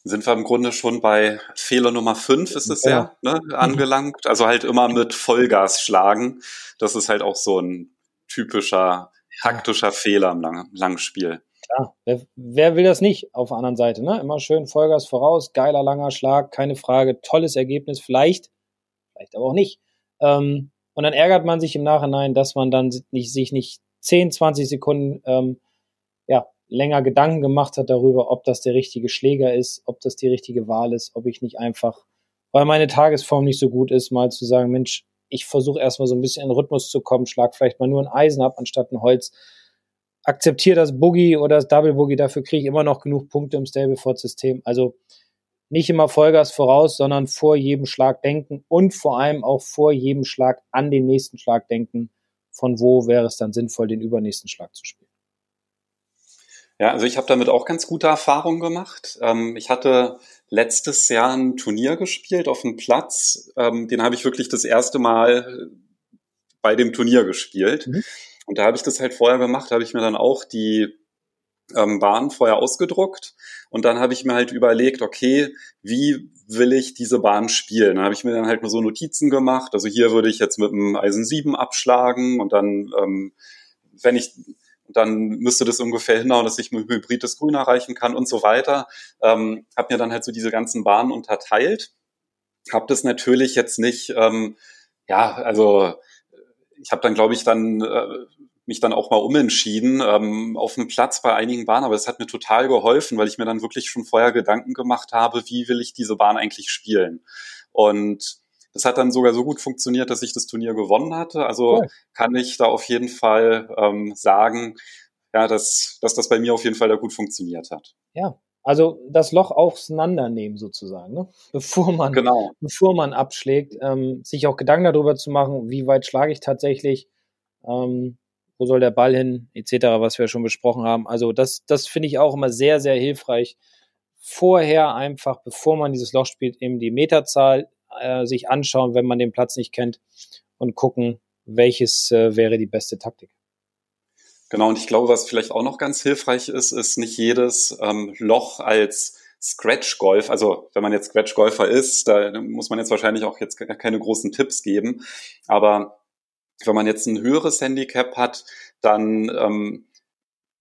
sind wir im Grunde schon bei Fehler Nummer 5 ist es ja, ja ne, angelangt. Also halt immer mit Vollgas schlagen. Das ist halt auch so ein typischer taktischer Fehler im Lang Langspiel. Klar, wer, wer, will das nicht auf der anderen Seite? Ne? Immer schön Vollgas voraus, geiler langer Schlag, keine Frage, tolles Ergebnis, vielleicht, vielleicht aber auch nicht. Ähm, und dann ärgert man sich im Nachhinein, dass man dann nicht, sich nicht 10, 20 Sekunden ähm, ja, länger Gedanken gemacht hat darüber, ob das der richtige Schläger ist, ob das die richtige Wahl ist, ob ich nicht einfach, weil meine Tagesform nicht so gut ist, mal zu sagen, Mensch, ich versuche erstmal so ein bisschen in den Rhythmus zu kommen, schlag vielleicht mal nur ein Eisen ab anstatt ein Holz, akzeptiere das Boogie oder das Double Boogie, dafür kriege ich immer noch genug Punkte im Stableford-System. Also nicht immer Vollgas voraus, sondern vor jedem Schlag denken und vor allem auch vor jedem Schlag an den nächsten Schlag denken. Von wo wäre es dann sinnvoll, den übernächsten Schlag zu spielen? Ja, also ich habe damit auch ganz gute Erfahrungen gemacht. Ähm, ich hatte letztes Jahr ein Turnier gespielt auf dem Platz. Ähm, den habe ich wirklich das erste Mal bei dem Turnier gespielt. Mhm. Und da habe ich das halt vorher gemacht, habe ich mir dann auch die ähm, Bahn vorher ausgedruckt und dann habe ich mir halt überlegt, okay, wie will ich diese Bahn spielen? Da habe ich mir dann halt nur so Notizen gemacht. Also hier würde ich jetzt mit dem Eisen 7 abschlagen und dann, ähm, wenn ich dann müsste das ungefähr hinhauen, dass ich mit Hybrid das Grün erreichen kann und so weiter. Ähm, habe mir dann halt so diese ganzen Bahnen unterteilt. Habe das natürlich jetzt nicht, ähm, ja, also ich habe dann, glaube ich, dann äh, mich dann auch mal umentschieden ähm, auf dem Platz bei einigen Bahnen, aber es hat mir total geholfen, weil ich mir dann wirklich schon vorher Gedanken gemacht habe, wie will ich diese Bahn eigentlich spielen. Und das hat dann sogar so gut funktioniert, dass ich das Turnier gewonnen hatte. Also cool. kann ich da auf jeden Fall ähm, sagen, ja, dass, dass das bei mir auf jeden Fall da gut funktioniert hat. Ja, also das Loch auseinandernehmen sozusagen, ne? bevor man genau. bevor man abschlägt, ähm, sich auch Gedanken darüber zu machen, wie weit schlage ich tatsächlich, ähm, soll der Ball hin, etc., was wir schon besprochen haben. Also das, das finde ich auch immer sehr, sehr hilfreich. Vorher einfach, bevor man dieses Loch spielt, eben die Meterzahl äh, sich anschauen, wenn man den Platz nicht kennt und gucken, welches äh, wäre die beste Taktik. Genau, und ich glaube, was vielleicht auch noch ganz hilfreich ist, ist nicht jedes ähm, Loch als Scratch-Golf, also wenn man jetzt Scratch-Golfer ist, da muss man jetzt wahrscheinlich auch jetzt keine großen Tipps geben, aber wenn man jetzt ein höheres Handicap hat, dann ähm,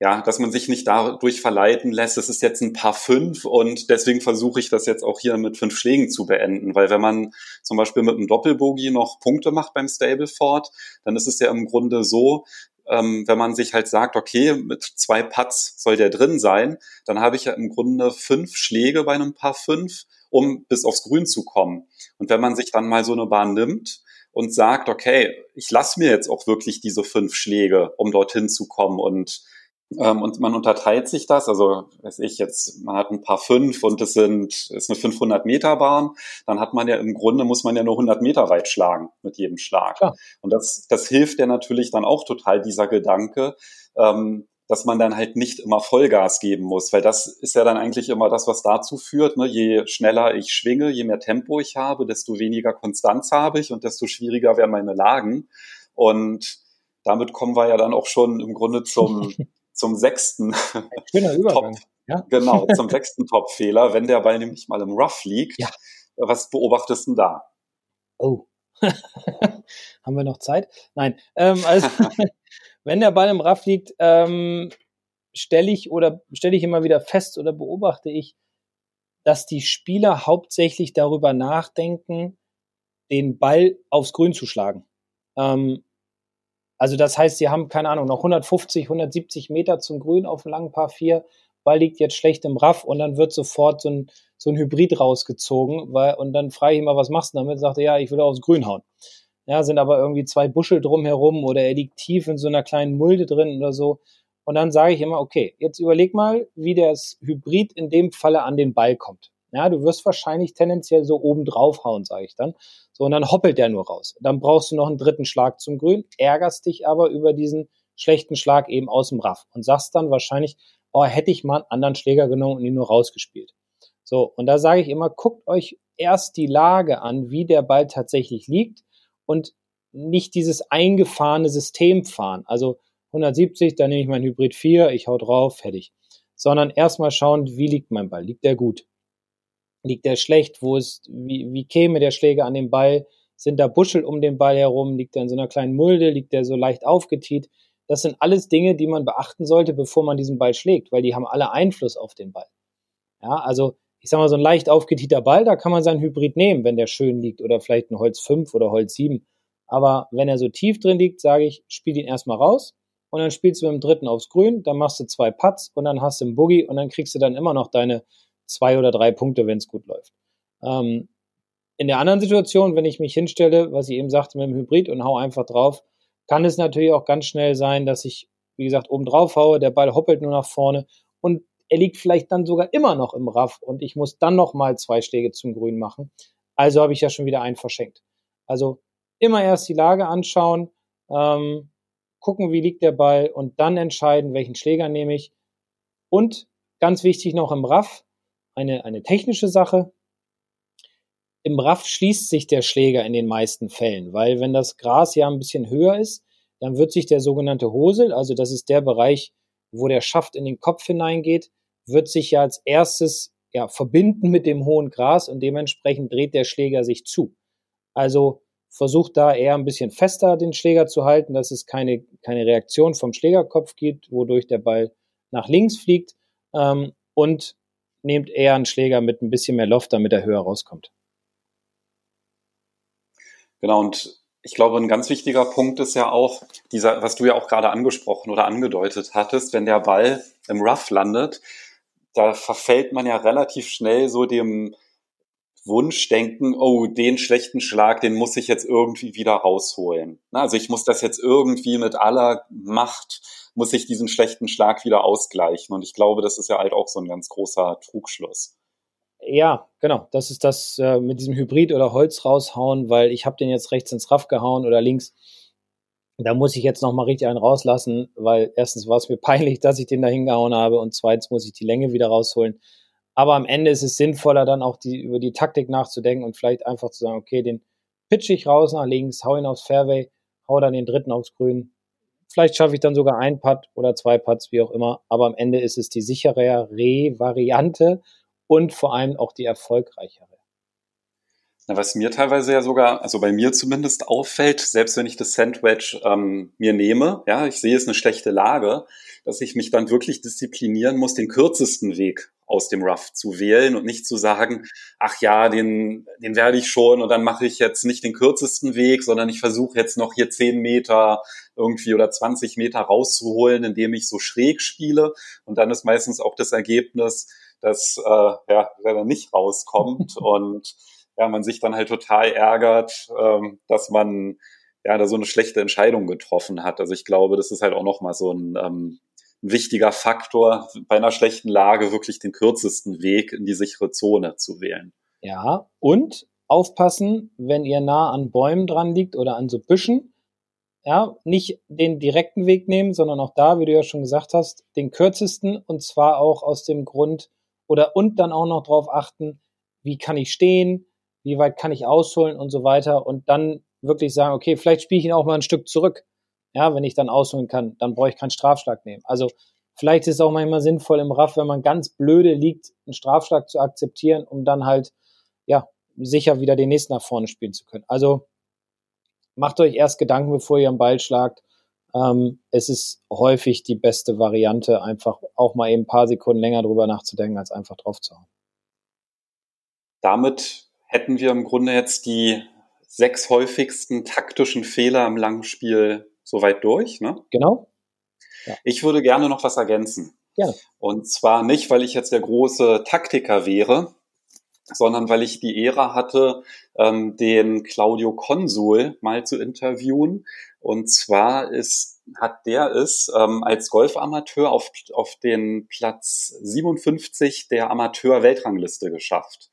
ja, dass man sich nicht dadurch verleiten lässt, es ist jetzt ein paar fünf und deswegen versuche ich das jetzt auch hier mit fünf Schlägen zu beenden, weil wenn man zum Beispiel mit einem Doppelbogie noch Punkte macht beim Stableford, dann ist es ja im Grunde so, ähm, wenn man sich halt sagt, okay, mit zwei Putts soll der drin sein, dann habe ich ja im Grunde fünf Schläge bei einem Paar fünf, um bis aufs Grün zu kommen. Und wenn man sich dann mal so eine Bahn nimmt und sagt, okay, ich lasse mir jetzt auch wirklich diese fünf Schläge, um dorthin zu kommen und ähm, und man unterteilt sich das, also weiß ich jetzt, man hat ein paar fünf und es sind ist eine 500 Meter Bahn, dann hat man ja im Grunde muss man ja nur 100 Meter weit schlagen mit jedem Schlag. Klar. Und das das hilft ja natürlich dann auch total dieser Gedanke, ähm, dass man dann halt nicht immer Vollgas geben muss, weil das ist ja dann eigentlich immer das, was dazu führt, ne? je schneller ich schwinge, je mehr Tempo ich habe, desto weniger Konstanz habe ich und desto schwieriger werden meine Lagen. Und damit kommen wir ja dann auch schon im Grunde zum zum sechsten Top, ja? genau, zum sechsten Top-Fehler, wenn der Ball nämlich mal im Rough liegt. Ja. Was beobachtest du da? Oh. Haben wir noch Zeit? Nein. Ähm, also, wenn der Ball im Rough liegt, ähm, stelle ich oder stelle ich immer wieder fest oder beobachte ich, dass die Spieler hauptsächlich darüber nachdenken, den Ball aufs Grün zu schlagen. Ähm, also das heißt, sie haben, keine Ahnung, noch 150, 170 Meter zum Grün auf dem langen Paar 4. Ball liegt jetzt schlecht im Raff und dann wird sofort so ein, so ein Hybrid rausgezogen. Weil, und dann frage ich immer, was machst du damit? Sagt er, ja, ich will aufs Grün hauen. Ja, sind aber irgendwie zwei Buschel drumherum oder er liegt tief in so einer kleinen Mulde drin oder so. Und dann sage ich immer, okay, jetzt überleg mal, wie das Hybrid in dem Falle an den Ball kommt. Ja, du wirst wahrscheinlich tendenziell so oben drauf hauen, sage ich dann. So, und dann hoppelt der nur raus. Dann brauchst du noch einen dritten Schlag zum Grün, ärgerst dich aber über diesen schlechten Schlag eben aus dem Raff und sagst dann wahrscheinlich, oh, hätte ich mal einen anderen Schläger genommen und ihn nur rausgespielt. So, und da sage ich immer, guckt euch erst die Lage an, wie der Ball tatsächlich liegt und nicht dieses eingefahrene System fahren. Also 170, dann nehme ich mein Hybrid 4, ich hau drauf, fertig. Sondern erstmal schauen, wie liegt mein Ball? Liegt der gut? Liegt der schlecht? Wo ist, wie, wie käme der Schläger an den Ball? Sind da Buschel um den Ball herum? Liegt er in so einer kleinen Mulde? Liegt der so leicht aufgetiet? Das sind alles Dinge, die man beachten sollte, bevor man diesen Ball schlägt, weil die haben alle Einfluss auf den Ball. Ja, also ich sag mal, so ein leicht aufgetieter Ball, da kann man seinen Hybrid nehmen, wenn der schön liegt oder vielleicht ein Holz 5 oder Holz 7. Aber wenn er so tief drin liegt, sage ich, spiel ihn erstmal raus und dann spielst du mit dem dritten aufs Grün, dann machst du zwei Putts und dann hast du einen Boogie und dann kriegst du dann immer noch deine zwei oder drei Punkte, wenn es gut läuft. Ähm, in der anderen Situation, wenn ich mich hinstelle, was ich eben sagte mit dem Hybrid und hau einfach drauf, kann es natürlich auch ganz schnell sein, dass ich, wie gesagt, oben drauf haue, der Ball hoppelt nur nach vorne und er liegt vielleicht dann sogar immer noch im Raff und ich muss dann noch mal zwei Schläge zum Grün machen. Also habe ich ja schon wieder einen verschenkt. Also immer erst die Lage anschauen, ähm, gucken, wie liegt der Ball und dann entscheiden, welchen Schläger nehme ich. Und ganz wichtig noch im Raff, eine, eine technische Sache. Im Raff schließt sich der Schläger in den meisten Fällen, weil wenn das Gras ja ein bisschen höher ist, dann wird sich der sogenannte Hosel, also das ist der Bereich, wo der Schaft in den Kopf hineingeht, wird sich ja als erstes ja, verbinden mit dem hohen Gras und dementsprechend dreht der Schläger sich zu. Also versucht da eher ein bisschen fester den Schläger zu halten, dass es keine, keine Reaktion vom Schlägerkopf gibt, wodurch der Ball nach links fliegt. Ähm, und nehmt eher einen Schläger mit ein bisschen mehr Loft, damit er höher rauskommt. Genau, und ich glaube, ein ganz wichtiger Punkt ist ja auch dieser, was du ja auch gerade angesprochen oder angedeutet hattest, wenn der Ball im Rough landet, da verfällt man ja relativ schnell so dem Wunschdenken, oh, den schlechten Schlag, den muss ich jetzt irgendwie wieder rausholen. Also ich muss das jetzt irgendwie mit aller Macht, muss ich diesen schlechten Schlag wieder ausgleichen. Und ich glaube, das ist ja halt auch so ein ganz großer Trugschluss. Ja, genau. Das ist das äh, mit diesem Hybrid oder Holz raushauen, weil ich habe den jetzt rechts ins Raff gehauen oder links. Da muss ich jetzt nochmal richtig einen rauslassen, weil erstens war es mir peinlich, dass ich den da hingehauen habe und zweitens muss ich die Länge wieder rausholen. Aber am Ende ist es sinnvoller, dann auch die, über die Taktik nachzudenken und vielleicht einfach zu sagen, okay, den pitch ich raus nach links, hau ihn aufs Fairway, hau dann den dritten aufs Grün. Vielleicht schaffe ich dann sogar ein Putt oder zwei Putts, wie auch immer. Aber am Ende ist es die sichere Re-Variante und vor allem auch die erfolgreichere. Was mir teilweise ja sogar, also bei mir zumindest auffällt, selbst wenn ich das Sandwich ähm, mir nehme, ja, ich sehe es eine schlechte Lage, dass ich mich dann wirklich disziplinieren muss, den kürzesten Weg aus dem Rough zu wählen und nicht zu sagen, ach ja, den, den werde ich schon und dann mache ich jetzt nicht den kürzesten Weg, sondern ich versuche jetzt noch hier zehn Meter irgendwie oder 20 Meter rauszuholen, indem ich so schräg spiele. Und dann ist meistens auch das Ergebnis, dass äh, ja, der nicht rauskommt und ja, man sich dann halt total ärgert, ähm, dass man ja da so eine schlechte Entscheidung getroffen hat. Also ich glaube, das ist halt auch nochmal so ein, ähm, wichtiger Faktor, bei einer schlechten Lage wirklich den kürzesten Weg in die sichere Zone zu wählen. Ja, und aufpassen, wenn ihr nah an Bäumen dran liegt oder an so Büschen, ja, nicht den direkten Weg nehmen, sondern auch da, wie du ja schon gesagt hast, den kürzesten und zwar auch aus dem Grund oder und dann auch noch darauf achten, wie kann ich stehen, wie weit kann ich ausholen und so weiter und dann wirklich sagen, okay, vielleicht spiele ich ihn auch mal ein Stück zurück. Ja, wenn ich dann ausholen kann, dann brauche ich keinen Strafschlag nehmen. Also vielleicht ist es auch manchmal sinnvoll im Raff, wenn man ganz blöde liegt, einen Strafschlag zu akzeptieren, um dann halt, ja, sicher wieder den nächsten nach vorne spielen zu können. Also macht euch erst Gedanken, bevor ihr am Ball schlagt. Ähm, es ist häufig die beste Variante, einfach auch mal eben ein paar Sekunden länger drüber nachzudenken, als einfach drauf zu hauen. Damit hätten wir im Grunde jetzt die sechs häufigsten taktischen Fehler im Langspiel soweit durch. Ne? Genau. Ja. Ich würde gerne noch was ergänzen. Gerne. Und zwar nicht, weil ich jetzt der große Taktiker wäre, sondern weil ich die Ehre hatte, ähm, den Claudio Consul mal zu interviewen. Und zwar ist, hat der es ähm, als Golfamateur auf, auf den Platz 57 der Amateur-Weltrangliste geschafft.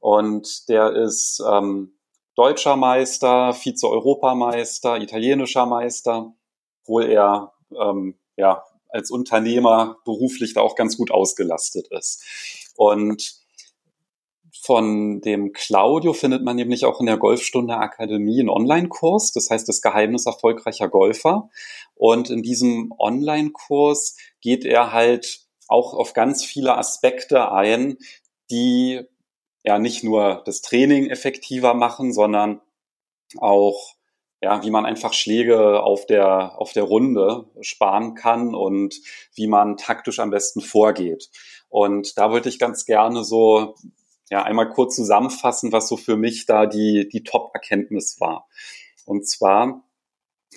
Und der ist ähm, deutscher Meister, Vize-Europameister, italienischer Meister, obwohl er ähm, ja als Unternehmer beruflich da auch ganz gut ausgelastet ist. Und von dem Claudio findet man nämlich auch in der Golfstunde Akademie einen Online-Kurs, das heißt das Geheimnis erfolgreicher Golfer. Und in diesem Online-Kurs geht er halt auch auf ganz viele Aspekte ein, die ja nicht nur das Training effektiver machen, sondern auch ja, wie man einfach Schläge auf der, auf der Runde sparen kann und wie man taktisch am besten vorgeht. Und da wollte ich ganz gerne so, ja, einmal kurz zusammenfassen, was so für mich da die, die Top-Erkenntnis war. Und zwar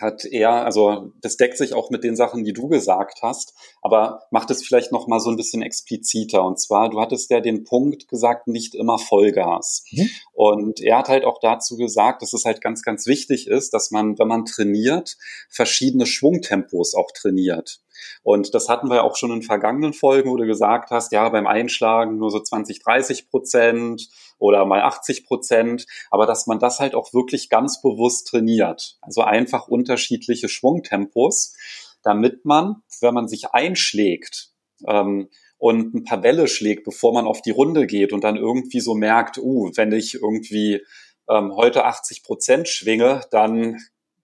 hat er, also das deckt sich auch mit den Sachen, die du gesagt hast, aber macht es vielleicht noch mal so ein bisschen expliziter. Und zwar, du hattest ja den Punkt gesagt, nicht immer Vollgas. Mhm. Und er hat halt auch dazu gesagt, dass es halt ganz, ganz wichtig ist, dass man, wenn man trainiert, verschiedene Schwungtempos auch trainiert. Und das hatten wir auch schon in vergangenen Folgen, wo du gesagt hast, ja, beim Einschlagen nur so 20, 30 Prozent oder mal 80 Prozent, aber dass man das halt auch wirklich ganz bewusst trainiert. Also einfach unterschiedliche Schwungtempos, damit man, wenn man sich einschlägt, ähm, und ein paar Bälle schlägt, bevor man auf die Runde geht und dann irgendwie so merkt, uh, wenn ich irgendwie ähm, heute 80 Prozent schwinge, dann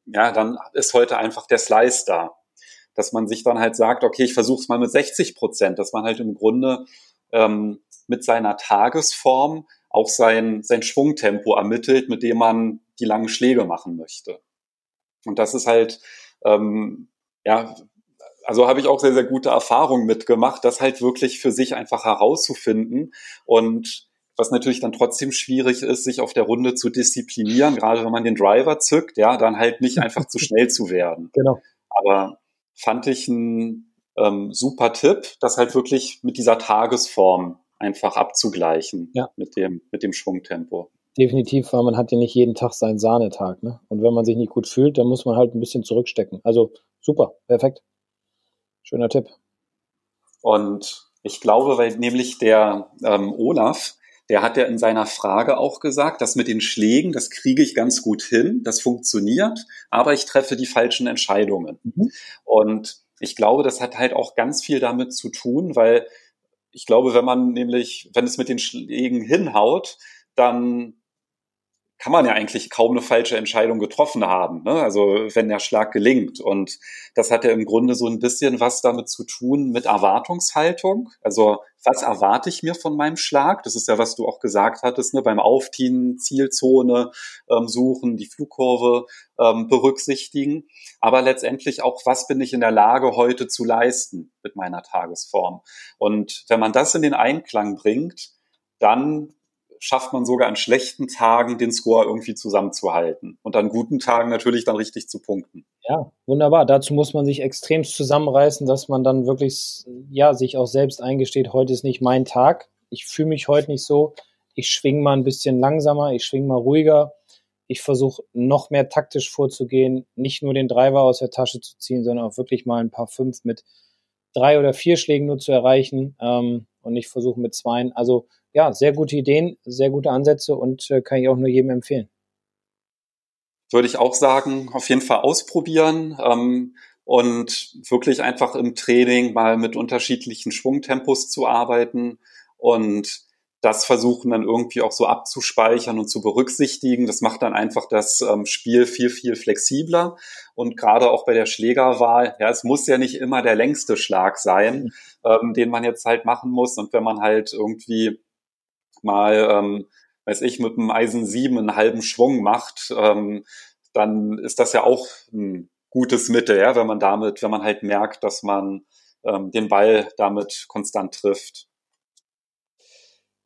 ja, dann ist heute einfach der Slice da dass man sich dann halt sagt, okay, ich versuche es mal mit 60 Prozent, dass man halt im Grunde ähm, mit seiner Tagesform auch sein, sein Schwungtempo ermittelt, mit dem man die langen Schläge machen möchte. Und das ist halt, ähm, ja, also habe ich auch sehr, sehr gute Erfahrungen mitgemacht, das halt wirklich für sich einfach herauszufinden und was natürlich dann trotzdem schwierig ist, sich auf der Runde zu disziplinieren, gerade wenn man den Driver zückt, ja, dann halt nicht einfach zu schnell zu werden. Genau. Aber fand ich ein ähm, super Tipp, das halt wirklich mit dieser Tagesform einfach abzugleichen ja. mit, dem, mit dem Schwungtempo. Definitiv, weil man hat ja nicht jeden Tag seinen Sahnetag. Ne? Und wenn man sich nicht gut fühlt, dann muss man halt ein bisschen zurückstecken. Also super, perfekt. Schöner Tipp. Und ich glaube, weil nämlich der ähm, Olaf, der hat ja in seiner Frage auch gesagt, dass mit den Schlägen, das kriege ich ganz gut hin, das funktioniert, aber ich treffe die falschen Entscheidungen. Mhm. Und ich glaube, das hat halt auch ganz viel damit zu tun, weil ich glaube, wenn man nämlich, wenn es mit den Schlägen hinhaut, dann kann man ja eigentlich kaum eine falsche Entscheidung getroffen haben, ne? also wenn der Schlag gelingt. Und das hat ja im Grunde so ein bisschen was damit zu tun mit Erwartungshaltung. Also was erwarte ich mir von meinem Schlag? Das ist ja, was du auch gesagt hattest, ne? beim Auftienen, Zielzone ähm, suchen, die Flugkurve ähm, berücksichtigen. Aber letztendlich auch, was bin ich in der Lage heute zu leisten mit meiner Tagesform? Und wenn man das in den Einklang bringt, dann schafft man sogar an schlechten Tagen den Score irgendwie zusammenzuhalten und an guten Tagen natürlich dann richtig zu punkten. Ja, wunderbar. Dazu muss man sich extrem zusammenreißen, dass man dann wirklich, ja, sich auch selbst eingesteht, heute ist nicht mein Tag. Ich fühle mich heute nicht so. Ich schwinge mal ein bisschen langsamer, ich schwinge mal ruhiger. Ich versuche noch mehr taktisch vorzugehen, nicht nur den Driver aus der Tasche zu ziehen, sondern auch wirklich mal ein paar fünf mit drei oder vier Schlägen nur zu erreichen ähm, und nicht versuchen mit zweien. Also ja, sehr gute Ideen, sehr gute Ansätze und äh, kann ich auch nur jedem empfehlen. Würde ich auch sagen, auf jeden Fall ausprobieren ähm, und wirklich einfach im Training mal mit unterschiedlichen Schwungtempos zu arbeiten und das versuchen dann irgendwie auch so abzuspeichern und zu berücksichtigen. Das macht dann einfach das ähm, Spiel viel, viel flexibler. Und gerade auch bei der Schlägerwahl, ja, es muss ja nicht immer der längste Schlag sein, ähm, den man jetzt halt machen muss. Und wenn man halt irgendwie mal, ähm, weiß ich, mit einem Eisen 7 einen halben Schwung macht, ähm, dann ist das ja auch ein gutes Mittel, ja, wenn man damit, wenn man halt merkt, dass man ähm, den Ball damit konstant trifft.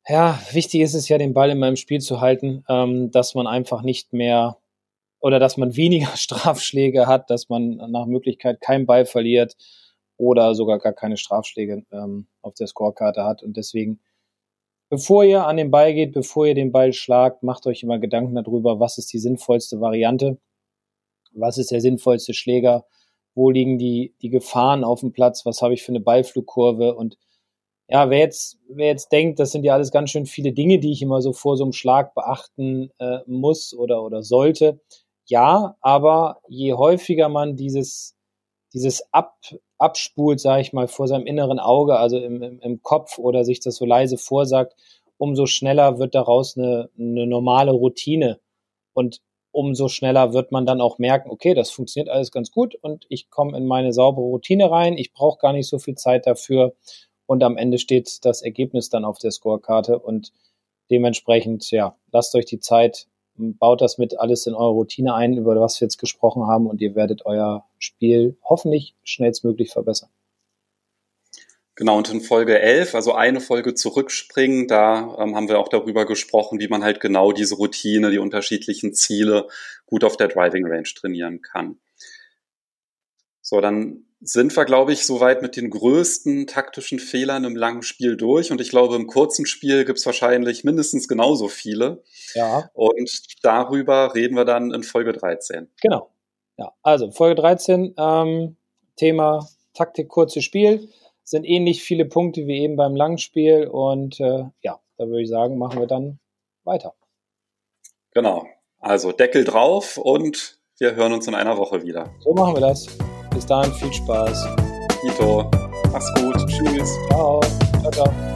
Ja, wichtig ist es ja, den Ball in meinem Spiel zu halten, ähm, dass man einfach nicht mehr oder dass man weniger Strafschläge hat, dass man nach Möglichkeit keinen Ball verliert oder sogar gar keine Strafschläge ähm, auf der Scorekarte hat. Und deswegen Bevor ihr an den Ball geht, bevor ihr den Ball schlagt, macht euch immer Gedanken darüber, was ist die sinnvollste Variante, was ist der sinnvollste Schläger, wo liegen die, die Gefahren auf dem Platz, was habe ich für eine Ballflugkurve? Und ja, wer jetzt, wer jetzt denkt, das sind ja alles ganz schön viele Dinge, die ich immer so vor so einem Schlag beachten äh, muss oder, oder sollte. Ja, aber je häufiger man dieses, dieses Ab, abspult, sage ich mal, vor seinem inneren Auge, also im, im, im, Kopf oder sich das so leise vorsagt, umso schneller wird daraus eine, eine normale Routine. Und umso schneller wird man dann auch merken, okay, das funktioniert alles ganz gut und ich komme in meine saubere Routine rein, ich brauche gar nicht so viel Zeit dafür und am Ende steht das Ergebnis dann auf der Scorekarte und dementsprechend, ja, lasst euch die Zeit, baut das mit alles in eure Routine ein, über was wir jetzt gesprochen haben und ihr werdet euer Spiel hoffentlich schnellstmöglich verbessern. Genau, und in Folge 11, also eine Folge zurückspringen, da ähm, haben wir auch darüber gesprochen, wie man halt genau diese Routine, die unterschiedlichen Ziele gut auf der Driving Range trainieren kann. So, dann sind wir, glaube ich, soweit mit den größten taktischen Fehlern im langen Spiel durch. Und ich glaube, im kurzen Spiel gibt es wahrscheinlich mindestens genauso viele. Ja. Und darüber reden wir dann in Folge 13. Genau. Ja, also Folge 13, ähm, Thema Taktik, kurzes Spiel. Sind ähnlich viele Punkte wie eben beim langen Spiel. Und äh, ja, da würde ich sagen, machen wir dann weiter. Genau. Also Deckel drauf und wir hören uns in einer Woche wieder. So machen wir das. Bis dahin viel Spaß. Ito, mach's gut. Tschüss. Ciao. Ciao, ciao.